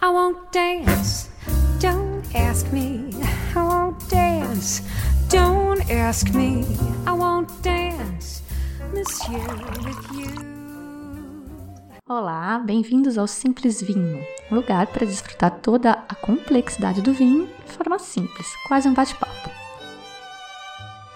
I won't dance. Don't ask me. I won't dance. Don't ask me. I won't dance, monsieur, with you. Olá, bem-vindos ao Simples Vinho, um lugar para desfrutar toda a complexidade do vinho de forma simples, quase um bate-papo.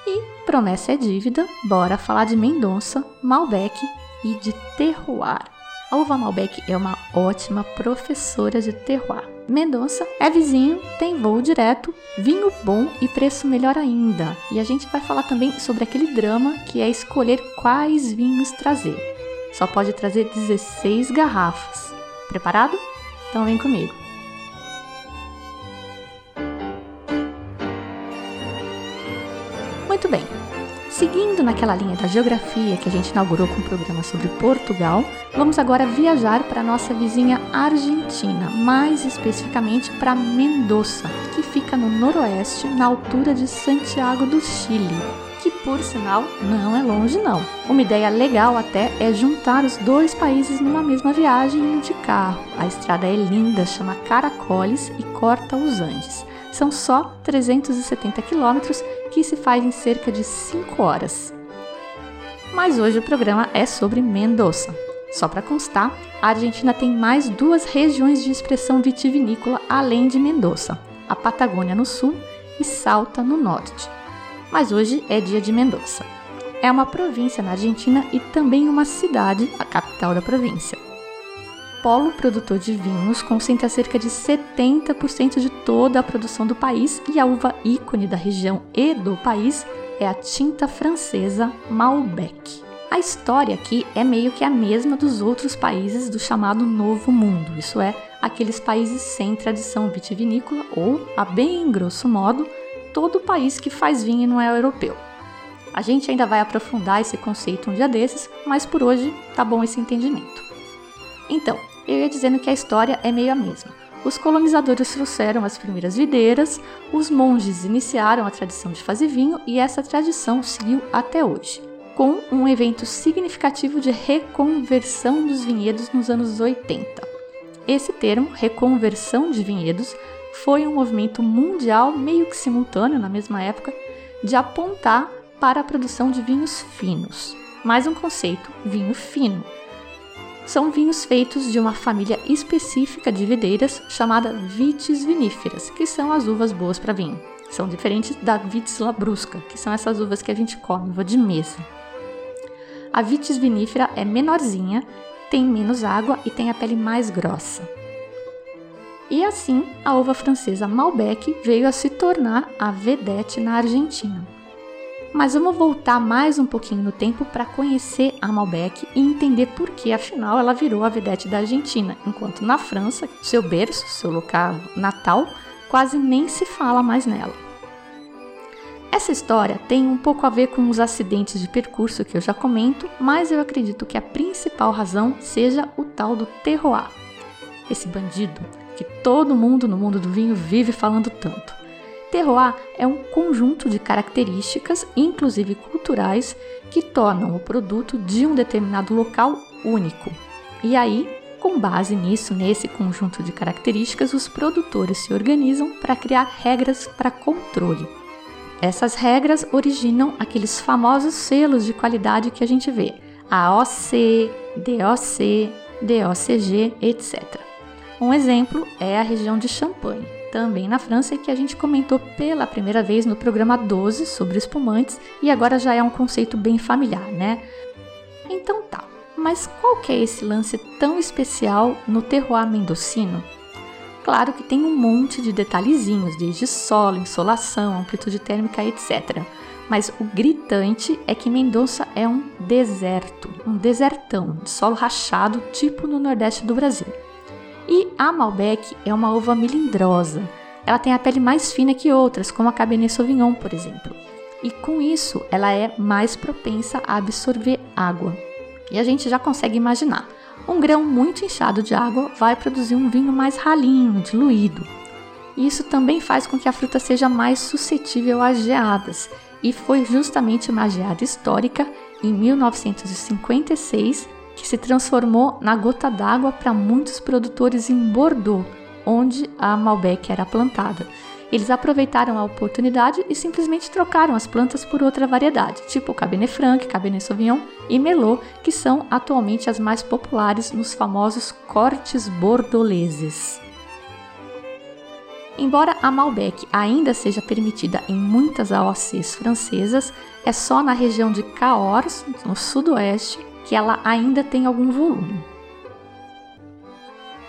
E promessa é dívida, bora falar de Mendonça, Malbec e de terroir. A uva Malbec é uma ótima professora de terroir. Mendonça é vizinho, tem voo direto, vinho bom e preço melhor ainda. E a gente vai falar também sobre aquele drama que é escolher quais vinhos trazer só pode trazer 16 garrafas. Preparado? Então vem comigo. Muito bem. Seguindo naquela linha da geografia que a gente inaugurou com o programa sobre Portugal, vamos agora viajar para nossa vizinha Argentina, mais especificamente para Mendoza, que fica no noroeste, na altura de Santiago do Chile que por sinal não é longe não. Uma ideia legal até é juntar os dois países numa mesma viagem de carro. A estrada é linda, chama Caracoles e corta os Andes. São só 370 quilômetros que se faz em cerca de 5 horas. Mas hoje o programa é sobre Mendoza. Só para constar, a Argentina tem mais duas regiões de expressão vitivinícola além de Mendoza: a Patagônia no sul e Salta no norte mas hoje é dia de Mendoza. É uma província na Argentina e também uma cidade, a capital da província. Polo produtor de vinhos concentra cerca de 70% de toda a produção do país e a uva ícone da região e do país é a tinta francesa Malbec. A história aqui é meio que a mesma dos outros países do chamado Novo Mundo, isso é, aqueles países sem tradição vitivinícola ou, a bem grosso modo, todo país que faz vinho não é europeu. A gente ainda vai aprofundar esse conceito um dia desses, mas por hoje tá bom esse entendimento. Então, eu ia dizendo que a história é meio a mesma. Os colonizadores trouxeram as primeiras videiras, os monges iniciaram a tradição de fazer vinho e essa tradição seguiu até hoje, com um evento significativo de reconversão dos vinhedos nos anos 80. Esse termo, reconversão de vinhedos, foi um movimento mundial, meio que simultâneo na mesma época, de apontar para a produção de vinhos finos. Mais um conceito: vinho fino. São vinhos feitos de uma família específica de videiras chamada vitis viníferas, que são as uvas boas para vinho. São diferentes da vitis labrusca, que são essas uvas que a gente come, uva de mesa. A vitis vinífera é menorzinha, tem menos água e tem a pele mais grossa. E assim, a uva francesa Malbec veio a se tornar a vedete na Argentina. Mas vamos voltar mais um pouquinho no tempo para conhecer a Malbec e entender por que, afinal, ela virou a vedete da Argentina, enquanto na França, seu berço, seu local natal, quase nem se fala mais nela. Essa história tem um pouco a ver com os acidentes de percurso que eu já comento, mas eu acredito que a principal razão seja o tal do terroir. Esse bandido que todo mundo no mundo do vinho vive falando tanto. Terroir é um conjunto de características, inclusive culturais, que tornam o produto de um determinado local único. E aí, com base nisso, nesse conjunto de características, os produtores se organizam para criar regras para controle. Essas regras originam aqueles famosos selos de qualidade que a gente vê: AOC, DOC, DOCG, etc. Um exemplo é a região de Champagne, também na França, que a gente comentou pela primeira vez no programa 12 sobre espumantes e agora já é um conceito bem familiar, né? Então tá, mas qual que é esse lance tão especial no terroir mendocino? Claro que tem um monte de detalhezinhos, desde solo, insolação, amplitude térmica, etc. Mas o gritante é que Mendonça é um deserto, um desertão de solo rachado, tipo no nordeste do Brasil. E a Malbec é uma uva melindrosa. Ela tem a pele mais fina que outras, como a Cabernet Sauvignon, por exemplo. E com isso, ela é mais propensa a absorver água. E a gente já consegue imaginar. Um grão muito inchado de água vai produzir um vinho mais ralinho, diluído. E isso também faz com que a fruta seja mais suscetível às geadas. E foi justamente uma geada histórica em 1956 que se transformou na gota d'água para muitos produtores em Bordeaux, onde a Malbec era plantada. Eles aproveitaram a oportunidade e simplesmente trocaram as plantas por outra variedade, tipo Cabernet Franc, Cabernet Sauvignon e Merlot, que são atualmente as mais populares nos famosos cortes bordoleses. Embora a Malbec ainda seja permitida em muitas AOCs francesas, é só na região de Cahors, no sudoeste, que ela ainda tem algum volume.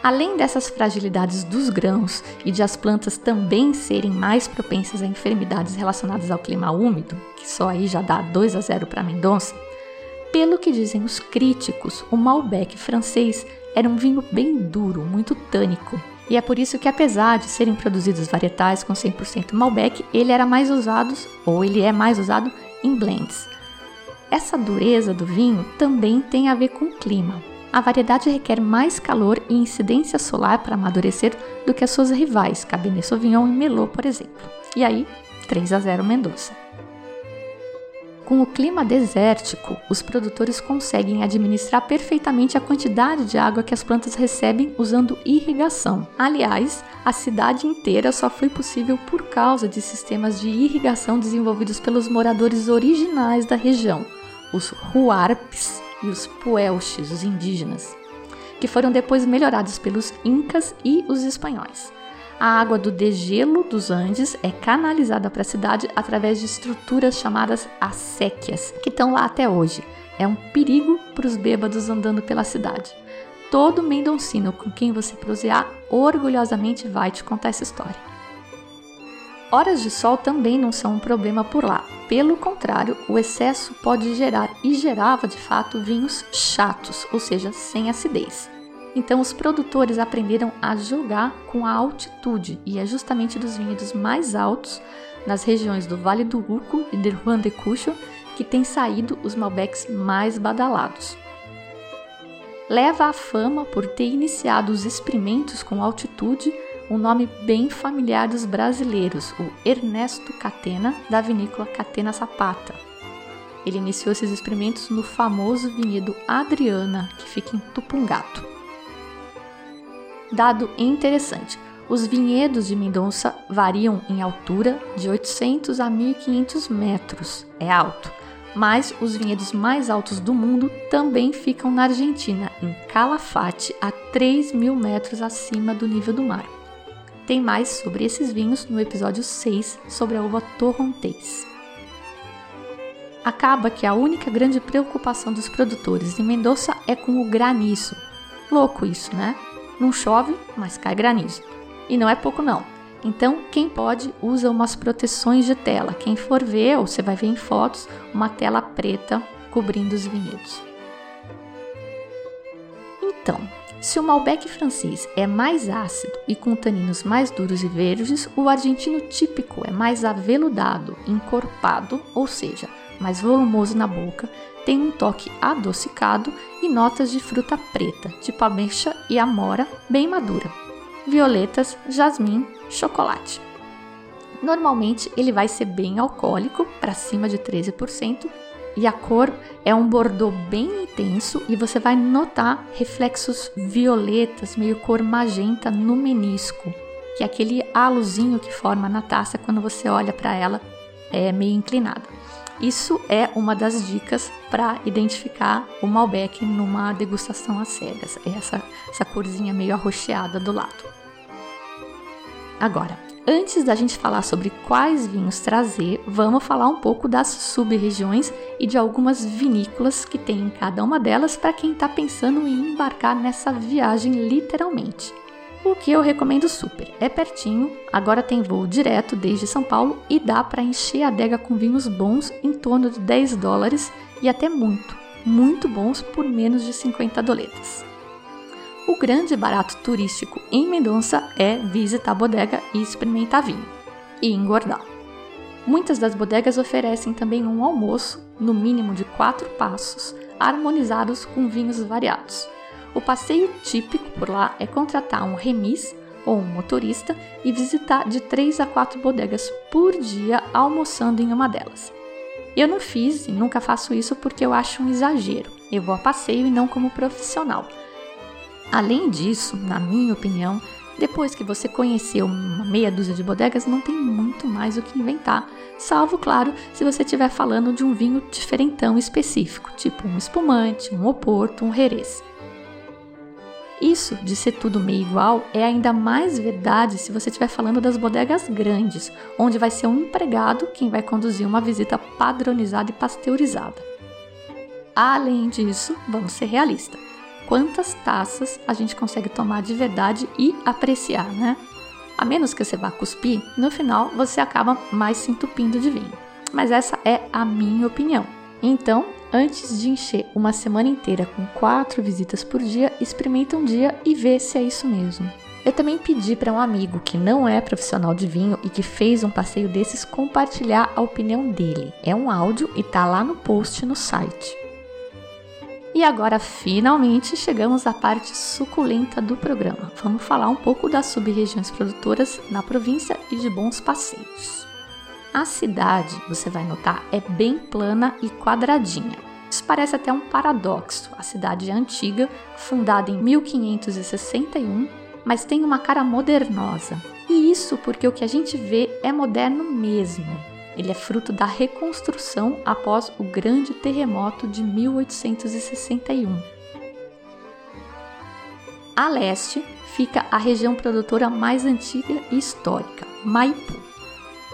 Além dessas fragilidades dos grãos e de as plantas também serem mais propensas a enfermidades relacionadas ao clima úmido, que só aí já dá 2 a 0 para Mendonça, pelo que dizem os críticos, o Malbec francês era um vinho bem duro, muito tânico. E é por isso que, apesar de serem produzidos varietais com 100% Malbec, ele era mais usado, ou ele é mais usado, em blends. Essa dureza do vinho também tem a ver com o clima. A variedade requer mais calor e incidência solar para amadurecer do que as suas rivais, Cabernet Sauvignon e Merlot, por exemplo. E aí, 3 a 0 Mendoza. Com o clima desértico, os produtores conseguem administrar perfeitamente a quantidade de água que as plantas recebem usando irrigação. Aliás, a cidade inteira só foi possível por causa de sistemas de irrigação desenvolvidos pelos moradores originais da região, os Huarpes, e os Puelches, os indígenas, que foram depois melhorados pelos Incas e os espanhóis. A água do degelo dos Andes é canalizada para a cidade através de estruturas chamadas acequias, que estão lá até hoje. É um perigo para os bêbados andando pela cidade. Todo mendoncino com quem você prosear orgulhosamente vai te contar essa história. Horas de sol também não são um problema por lá. Pelo contrário, o excesso pode gerar e gerava de fato vinhos chatos, ou seja, sem acidez. Então os produtores aprenderam a jogar com a altitude e é justamente dos vinhedos mais altos, nas regiões do Vale do Uco e de Juan de Cucho, que têm saído os Malbecs mais badalados. Leva a fama por ter iniciado os experimentos com altitude um nome bem familiar dos brasileiros, o Ernesto Catena, da vinícola Catena Sapata. Ele iniciou esses experimentos no famoso vinhedo Adriana, que fica em Tupungato. Dado interessante: os vinhedos de Mendonça variam em altura de 800 a 1500 metros, é alto, mas os vinhedos mais altos do mundo também ficam na Argentina, em Calafate, a 3 mil metros acima do nível do mar. Tem mais sobre esses vinhos no episódio 6 sobre a uva torrontés. Acaba que a única grande preocupação dos produtores em Mendoza é com o granizo. Louco isso, né? Não chove, mas cai granizo. E não é pouco não. Então, quem pode usa umas proteções de tela. Quem for ver, ou você vai ver em fotos, uma tela preta cobrindo os vinhedos. Então, se o Malbec francês é mais ácido e com taninos mais duros e verdes, o argentino típico é mais aveludado, encorpado, ou seja, mais volumoso na boca, tem um toque adocicado e notas de fruta preta, tipo ameixa e amora, bem madura. Violetas, jasmim, chocolate. Normalmente ele vai ser bem alcoólico, para cima de 13%, e a cor é um bordô bem intenso e você vai notar reflexos violetas, meio cor magenta no menisco, que é aquele halozinho que forma na taça quando você olha para ela é meio inclinada. Isso é uma das dicas para identificar o Malbec numa degustação às cegas, é essa, essa corzinha meio arroxeada do lado. Agora, Antes da gente falar sobre quais vinhos trazer, vamos falar um pouco das sub-regiões e de algumas vinícolas que tem em cada uma delas para quem está pensando em embarcar nessa viagem literalmente. O que eu recomendo super. É pertinho, agora tem voo direto desde São Paulo e dá para encher a adega com vinhos bons em torno de 10 dólares e até muito, muito bons por menos de 50 doletas. O grande barato turístico em Mendonça é visitar a bodega e experimentar vinho e engordar. Muitas das bodegas oferecem também um almoço, no mínimo de quatro passos, harmonizados com vinhos variados. O passeio típico por lá é contratar um remis ou um motorista e visitar de três a quatro bodegas por dia almoçando em uma delas. Eu não fiz e nunca faço isso porque eu acho um exagero. Eu vou a passeio e não como profissional. Além disso, na minha opinião, Depois que você conheceu uma meia dúzia de bodegas, não tem muito mais o que inventar, salvo, claro, se você estiver falando de um vinho diferentão específico, tipo um espumante, um oporto, um herês. Isso de ser tudo meio igual é ainda mais verdade se você estiver falando das bodegas grandes, onde vai ser um empregado quem vai conduzir uma visita padronizada e pasteurizada. Além disso, vamos ser realistas quantas taças a gente consegue tomar de verdade e apreciar, né? A menos que você vá cuspir, no final você acaba mais se entupindo de vinho. Mas essa é a minha opinião. Então, antes de encher uma semana inteira com quatro visitas por dia, experimenta um dia e vê se é isso mesmo. Eu também pedi para um amigo que não é profissional de vinho e que fez um passeio desses compartilhar a opinião dele. É um áudio e tá lá no post no site. E agora finalmente chegamos à parte suculenta do programa. Vamos falar um pouco das sub-regiões produtoras na província e de bons passeios. A cidade, você vai notar, é bem plana e quadradinha. Isso parece até um paradoxo. A cidade é antiga, fundada em 1561, mas tem uma cara modernosa. E isso porque o que a gente vê é moderno mesmo. Ele é fruto da reconstrução após o grande terremoto de 1861. A leste fica a região produtora mais antiga e histórica, Maipu.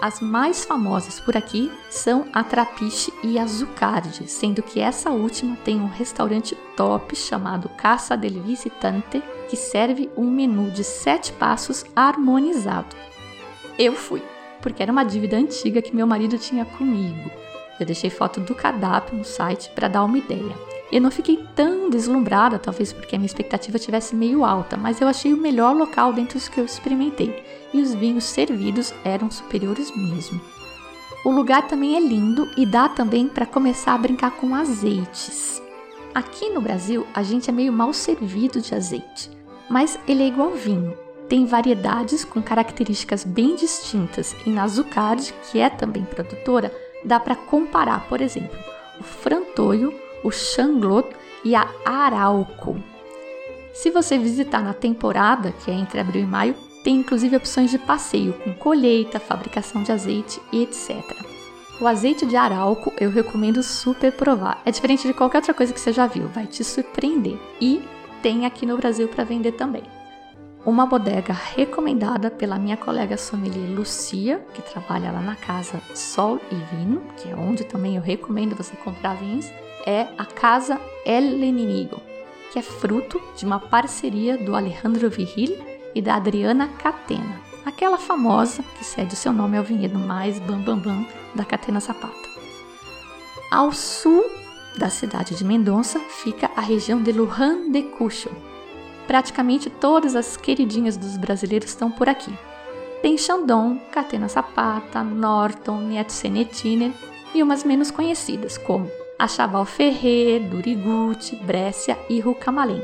As mais famosas por aqui são a Trapiche e a Zucardi, sendo que essa última tem um restaurante top chamado Casa del Visitante, que serve um menu de sete passos harmonizado. Eu fui porque era uma dívida antiga que meu marido tinha comigo. Eu deixei foto do cardápio no site para dar uma ideia. Eu não fiquei tão deslumbrada, talvez porque a minha expectativa tivesse meio alta, mas eu achei o melhor local dentre os que eu experimentei, e os vinhos servidos eram superiores mesmo. O lugar também é lindo e dá também para começar a brincar com azeites. Aqui no Brasil, a gente é meio mal servido de azeite, mas ele é igual vinho tem variedades com características bem distintas e na Zucard, que é também produtora, dá para comparar, por exemplo, o Frantoio, o Changlot e a Arauco. Se você visitar na temporada, que é entre abril e maio, tem inclusive opções de passeio com colheita, fabricação de azeite e etc. O azeite de Arauco eu recomendo super provar. É diferente de qualquer outra coisa que você já viu, vai te surpreender. E tem aqui no Brasil para vender também uma bodega recomendada pela minha colega sommelier Lucia, que trabalha lá na casa Sol e Vinho, que é onde também eu recomendo você comprar vinhos, é a Casa El Leninigo, que é fruto de uma parceria do Alejandro Viril e da Adriana Catena, aquela famosa que cede seu nome ao vinhedo mais bambambam bam, bam da Catena Zapata. Ao sul da cidade de Mendonça fica a região de Lujan de Cucho, praticamente todas as queridinhas dos brasileiros estão por aqui. Tem Chandon, Catena Zapata, Norton, Nietzenetiner e umas menos conhecidas, como a Chaval Ferrer, Duriguti, Brescia e Rucamalém,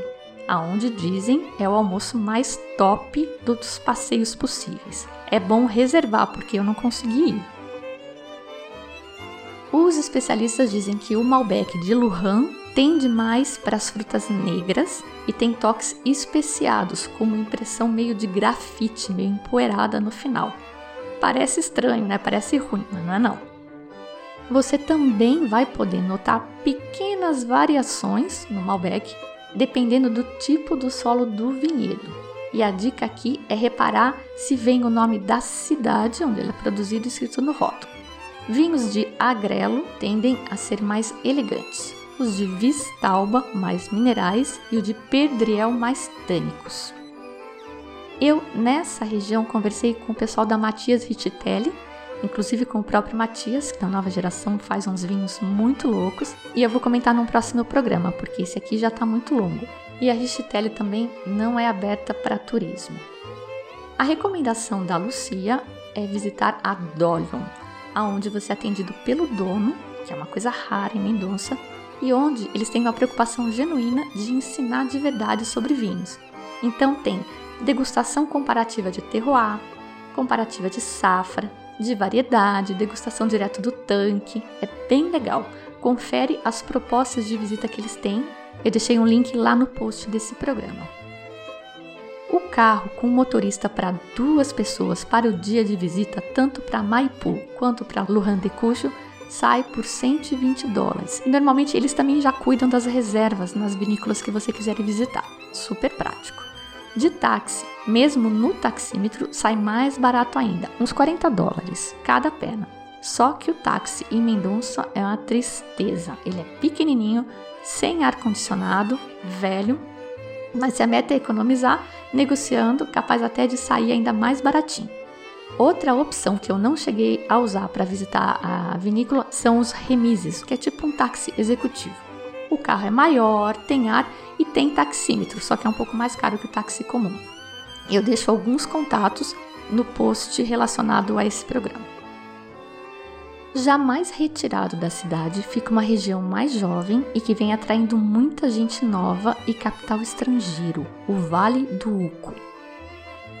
aonde dizem é o almoço mais top dos passeios possíveis. É bom reservar porque eu não consegui ir. Os especialistas dizem que o Malbec de Lujan tende mais para as frutas negras e tem toques especiados, com uma impressão meio de grafite, meio empoeirada no final. Parece estranho, né? Parece ruim, mas não é não. Você também vai poder notar pequenas variações no Malbec, dependendo do tipo do solo do vinhedo. E a dica aqui é reparar se vem o nome da cidade onde ele é produzido escrito no rótulo. Vinhos de agrelo tendem a ser mais elegantes os de Vistalba mais minerais e o de Perdriel mais tânicos. Eu, nessa região, conversei com o pessoal da Matias Rittitelli, inclusive com o próprio Matias, que da nova geração faz uns vinhos muito loucos, e eu vou comentar num próximo programa, porque esse aqui já está muito longo. E a Richtitelli também não é aberta para turismo. A recomendação da Lucia é visitar a Dolion, aonde você é atendido pelo dono, que é uma coisa rara em Mendonça, e onde eles têm uma preocupação genuína de ensinar de verdade sobre vinhos. Então tem degustação comparativa de terroir, comparativa de safra, de variedade, degustação direto do tanque. É bem legal. Confere as propostas de visita que eles têm. Eu deixei um link lá no post desse programa. O carro com motorista para duas pessoas para o dia de visita, tanto para Maipu quanto para Lujan de Cujo, sai por 120 dólares. E normalmente eles também já cuidam das reservas nas vinícolas que você quiser visitar. Super prático. De táxi, mesmo no taxímetro, sai mais barato ainda, uns 40 dólares cada pena. Só que o táxi em Mendonça é uma tristeza. Ele é pequenininho, sem ar condicionado, velho, mas se a meta é economizar, negociando, capaz até de sair ainda mais baratinho. Outra opção que eu não cheguei a usar para visitar a vinícola são os remises, que é tipo um táxi executivo. O carro é maior, tem ar e tem taxímetro, só que é um pouco mais caro que o táxi comum. Eu deixo alguns contatos no post relacionado a esse programa. Já mais retirado da cidade fica uma região mais jovem e que vem atraindo muita gente nova e capital estrangeiro, o Vale do Uco.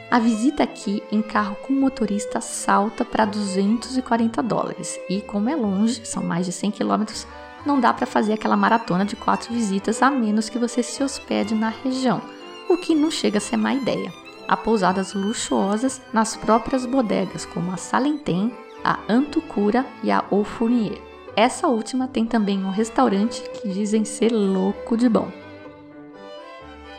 A visita aqui em carro com motorista salta para 240 dólares e, como é longe, são mais de 100 quilômetros, não dá para fazer aquela maratona de quatro visitas a menos que você se hospede na região, o que não chega a ser má ideia. Há pousadas luxuosas nas próprias bodegas, como a Salenten, a Antucura e a Au Fournier. Essa última tem também um restaurante que dizem ser louco de bom.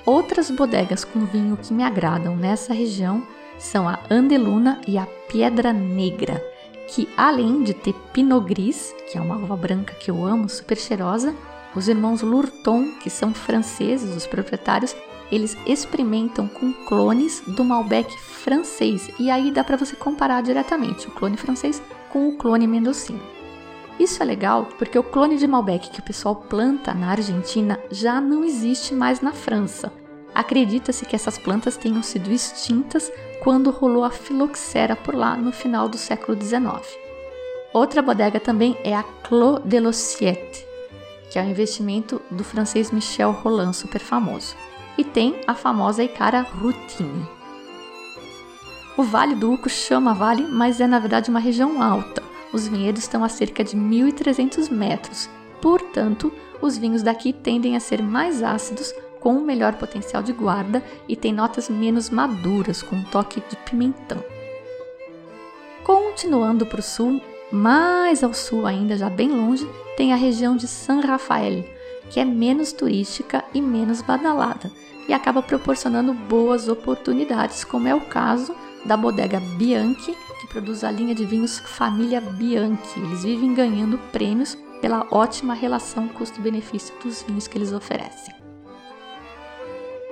Outras bodegas com vinho que me agradam nessa região são a Andeluna e a Piedra Negra, que além de ter Pinot Gris, que é uma uva branca que eu amo, super cheirosa, os irmãos Lurton, que são franceses, os proprietários, eles experimentam com clones do Malbec francês e aí dá para você comparar diretamente o clone francês com o clone mendocino. Isso é legal porque o clone de Malbec que o pessoal planta na Argentina já não existe mais na França. Acredita-se que essas plantas tenham sido extintas quando rolou a filoxera por lá no final do século XIX. Outra bodega também é a Clos de l'Ossiette, que é um investimento do francês Michel Roland, super famoso. E tem a famosa Icara Routine. O Vale do Uco chama vale, mas é na verdade uma região alta os vinhedos estão a cerca de 1.300 metros, portanto, os vinhos daqui tendem a ser mais ácidos, com um melhor potencial de guarda e têm notas menos maduras, com um toque de pimentão. Continuando para o sul, mais ao sul ainda, já bem longe, tem a região de San Rafael, que é menos turística e menos badalada, e acaba proporcionando boas oportunidades, como é o caso da bodega Bianchi, que produz a linha de vinhos Família Bianchi. Eles vivem ganhando prêmios pela ótima relação custo-benefício dos vinhos que eles oferecem.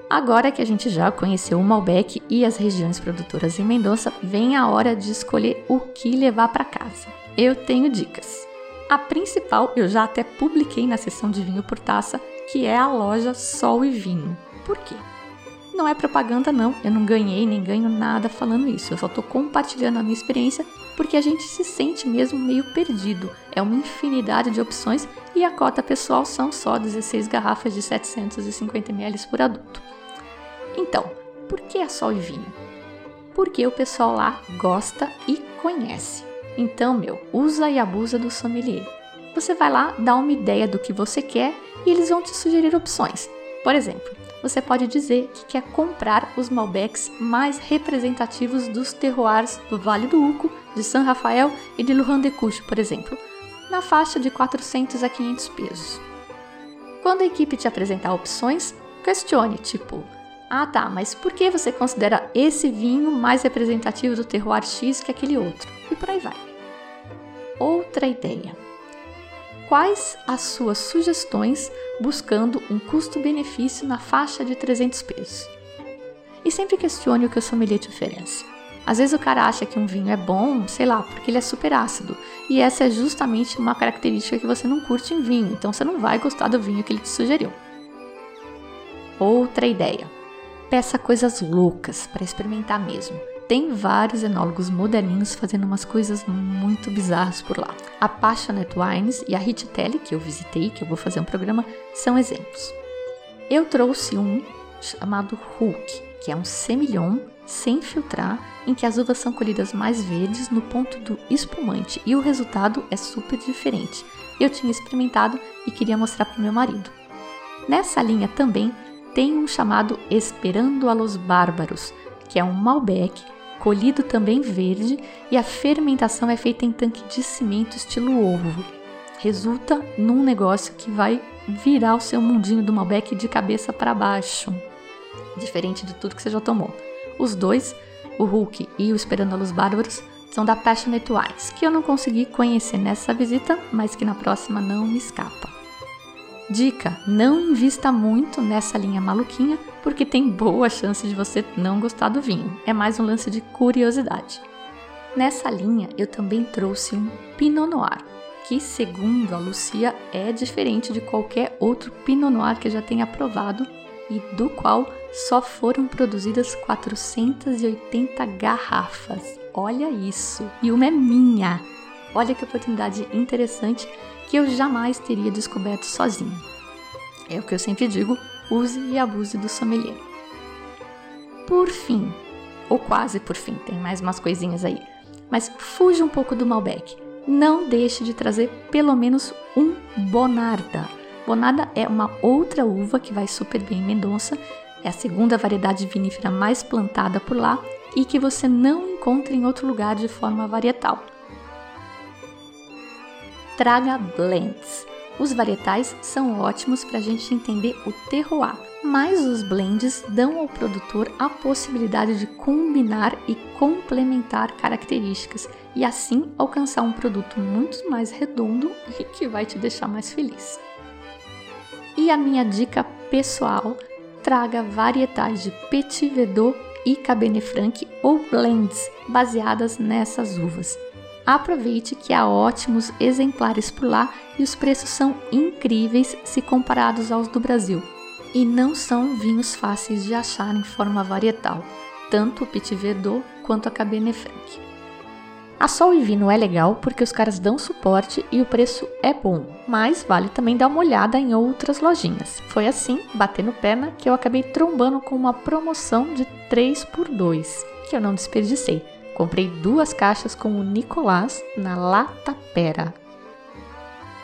Agora que a gente já conheceu o Malbec e as regiões produtoras em Mendoza, vem a hora de escolher o que levar para casa. Eu tenho dicas. A principal eu já até publiquei na seção de vinho por taça, que é a loja Sol e Vinho. Por quê? Não é propaganda, não. Eu não ganhei nem ganho nada falando isso. Eu só estou compartilhando a minha experiência porque a gente se sente mesmo meio perdido. É uma infinidade de opções e a cota pessoal são só 16 garrafas de 750 ml por adulto. Então, por que é Sol e Vinho? Porque o pessoal lá gosta e conhece. Então, meu, usa e abusa do sommelier. Você vai lá, dá uma ideia do que você quer e eles vão te sugerir opções. Por exemplo, você pode dizer que quer comprar os Malbecs mais representativos dos terroirs do Vale do Uco, de San Rafael e de Lujan de Cucho, por exemplo, na faixa de 400 a 500 pesos. Quando a equipe te apresentar opções, questione, tipo, ah tá, mas por que você considera esse vinho mais representativo do terroir X que aquele outro? E por aí vai. Outra ideia quais as suas sugestões buscando um custo-benefício na faixa de 300 pesos. E sempre questione o que o sommelier te oferece. Às vezes o cara acha que um vinho é bom, sei lá, porque ele é super ácido, e essa é justamente uma característica que você não curte em vinho, então você não vai gostar do vinho que ele te sugeriu. Outra ideia: peça coisas loucas para experimentar mesmo. Tem vários enólogos moderninhos fazendo umas coisas muito bizarras por lá. A Passionate Wines e a Rittitelli, que eu visitei, que eu vou fazer um programa, são exemplos. Eu trouxe um chamado Hulk, que é um semillon sem filtrar, em que as uvas são colhidas mais verdes no ponto do espumante e o resultado é super diferente. Eu tinha experimentado e queria mostrar para meu marido. Nessa linha também tem um chamado Esperando a los Bárbaros, que é um Malbec colhido também verde e a fermentação é feita em tanque de cimento estilo ovo. Resulta num negócio que vai virar o seu mundinho do Malbec de cabeça para baixo, diferente de tudo que você já tomou. Os dois, o Hulk e o Esperando a Bárbaros, são da Passionate Wines, que eu não consegui conhecer nessa visita, mas que na próxima não me escapa. Dica: não invista muito nessa linha maluquinha, porque tem boa chance de você não gostar do vinho. É mais um lance de curiosidade. Nessa linha, eu também trouxe um Pinot Noir, que, segundo a Lucia, é diferente de qualquer outro Pinot Noir que eu já tenha provado e do qual só foram produzidas 480 garrafas. Olha isso! E uma é minha! Olha que oportunidade interessante que eu jamais teria descoberto sozinha. É o que eu sempre digo: use e abuse do sommelier. Por fim, ou quase por fim, tem mais umas coisinhas aí, mas fuja um pouco do Malbec. Não deixe de trazer pelo menos um Bonarda. Bonarda é uma outra uva que vai super bem em Mendonça, é a segunda variedade vinífera mais plantada por lá e que você não encontra em outro lugar de forma varietal traga blends. Os varietais são ótimos para a gente entender o terroir, mas os blends dão ao produtor a possibilidade de combinar e complementar características e assim alcançar um produto muito mais redondo e que vai te deixar mais feliz. E a minha dica pessoal: traga varietais de Petit Verdot e Cabernet Franc ou blends baseadas nessas uvas. Aproveite que há ótimos exemplares por lá e os preços são incríveis se comparados aos do Brasil. E não são vinhos fáceis de achar em forma varietal, tanto o Petit Verdot quanto a Cabernet Franc. A Sol e Vino é legal porque os caras dão suporte e o preço é bom, mas vale também dar uma olhada em outras lojinhas. Foi assim, batendo perna, que eu acabei trombando com uma promoção de 3 por 2, que eu não desperdicei. Comprei duas caixas com o Nicolás na Lata Pera.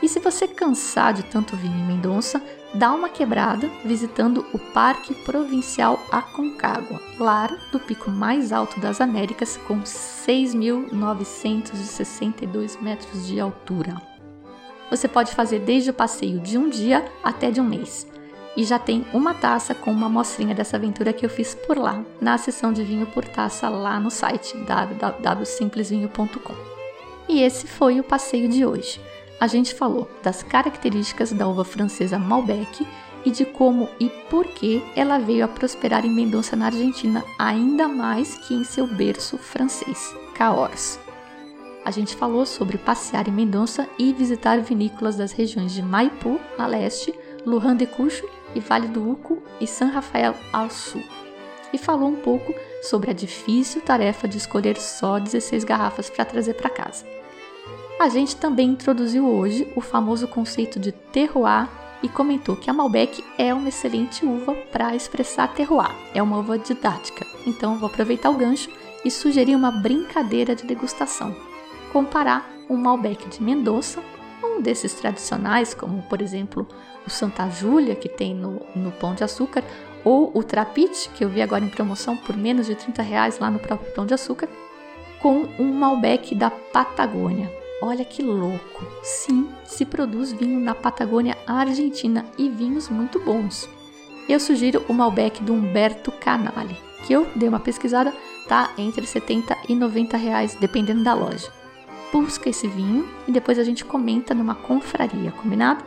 E se você cansar de tanto vinho em Mendonça, dá uma quebrada visitando o Parque Provincial Aconcagua, lar do pico mais alto das Américas, com 6.962 metros de altura. Você pode fazer desde o passeio de um dia até de um mês e já tem uma taça com uma amostrinha dessa aventura que eu fiz por lá, na seção de vinho por taça lá no site www.simplesvinho.com. E esse foi o passeio de hoje. A gente falou das características da uva francesa Malbec e de como e por que ela veio a prosperar em Mendonça, na Argentina, ainda mais que em seu berço francês, Cahors. A gente falou sobre passear em Mendonça e visitar vinícolas das regiões de Maipu, a leste, Lujan de Cucho e Vale do Uco e San Rafael ao sul. E falou um pouco sobre a difícil tarefa de escolher só 16 garrafas para trazer para casa. A gente também introduziu hoje o famoso conceito de terroir e comentou que a Malbec é uma excelente uva para expressar terroir. É uma uva didática. Então vou aproveitar o gancho e sugerir uma brincadeira de degustação. Comparar um Malbec de Mendoza, um desses tradicionais, como por exemplo o Santa Júlia, que tem no, no Pão de Açúcar, ou o Trapite, que eu vi agora em promoção por menos de 30 reais lá no próprio Pão de Açúcar, com um Malbec da Patagônia. Olha que louco! Sim, se produz vinho na Patagônia Argentina e vinhos muito bons. Eu sugiro o Malbec do Humberto Canali, que eu dei uma pesquisada, tá entre 70 e 90 reais, dependendo da loja. Busca esse vinho e depois a gente comenta numa confraria, combinado?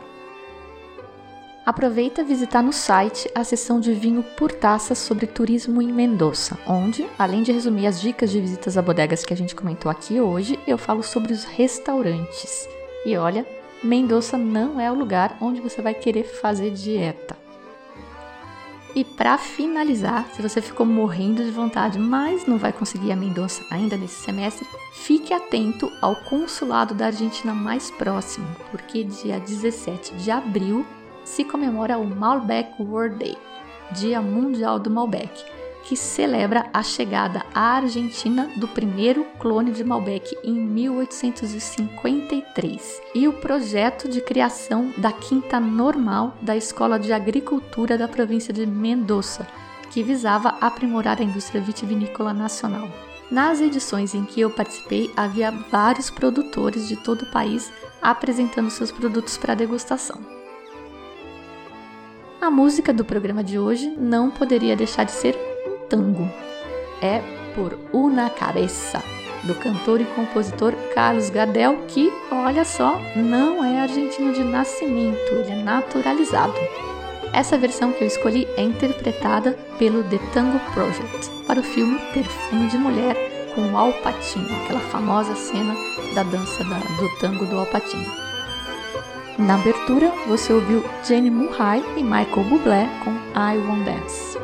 Aproveita visitar no site a seção de vinho por taça sobre turismo em Mendoza, onde, além de resumir as dicas de visitas a bodegas que a gente comentou aqui hoje, eu falo sobre os restaurantes. E olha, Mendoza não é o lugar onde você vai querer fazer dieta. E para finalizar, se você ficou morrendo de vontade, mas não vai conseguir a Mendoza ainda nesse semestre, fique atento ao consulado da Argentina mais próximo, porque dia 17 de abril se comemora o Malbec World Day, Dia Mundial do Malbec, que celebra a chegada à Argentina do primeiro clone de Malbec em 1853 e o projeto de criação da Quinta Normal da Escola de Agricultura da província de Mendoza, que visava aprimorar a indústria vitivinícola nacional. Nas edições em que eu participei, havia vários produtores de todo o país apresentando seus produtos para degustação. A música do programa de hoje não poderia deixar de ser tango. É por Una Cabeça, do cantor e compositor Carlos Gardel, que, olha só, não é argentino de nascimento, ele é naturalizado. Essa versão que eu escolhi é interpretada pelo The Tango Project para o filme Perfume de Mulher com Al Pacino, aquela famosa cena da dança da, do tango do Al Pacino. Na abertura, você ouviu Jenny Murray e Michael Bublé com I Won't Dance.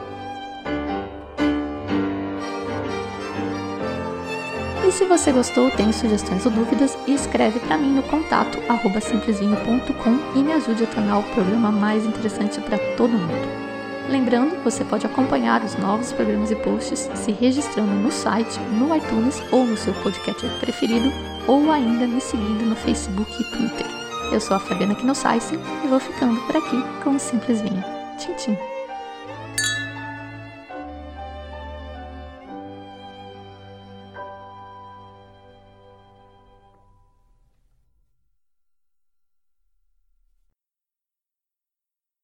E se você gostou, tem sugestões ou dúvidas, escreve para mim no contato simplesvinho.com e me ajude a tornar o programa mais interessante para todo mundo. Lembrando, você pode acompanhar os novos programas e posts se registrando no site, no iTunes ou no seu podcast preferido, ou ainda me seguindo no Facebook e Twitter. Eu sou a Fabiana Knossaisen e vou ficando por aqui com o Simples Vinho. Tchim, tchim!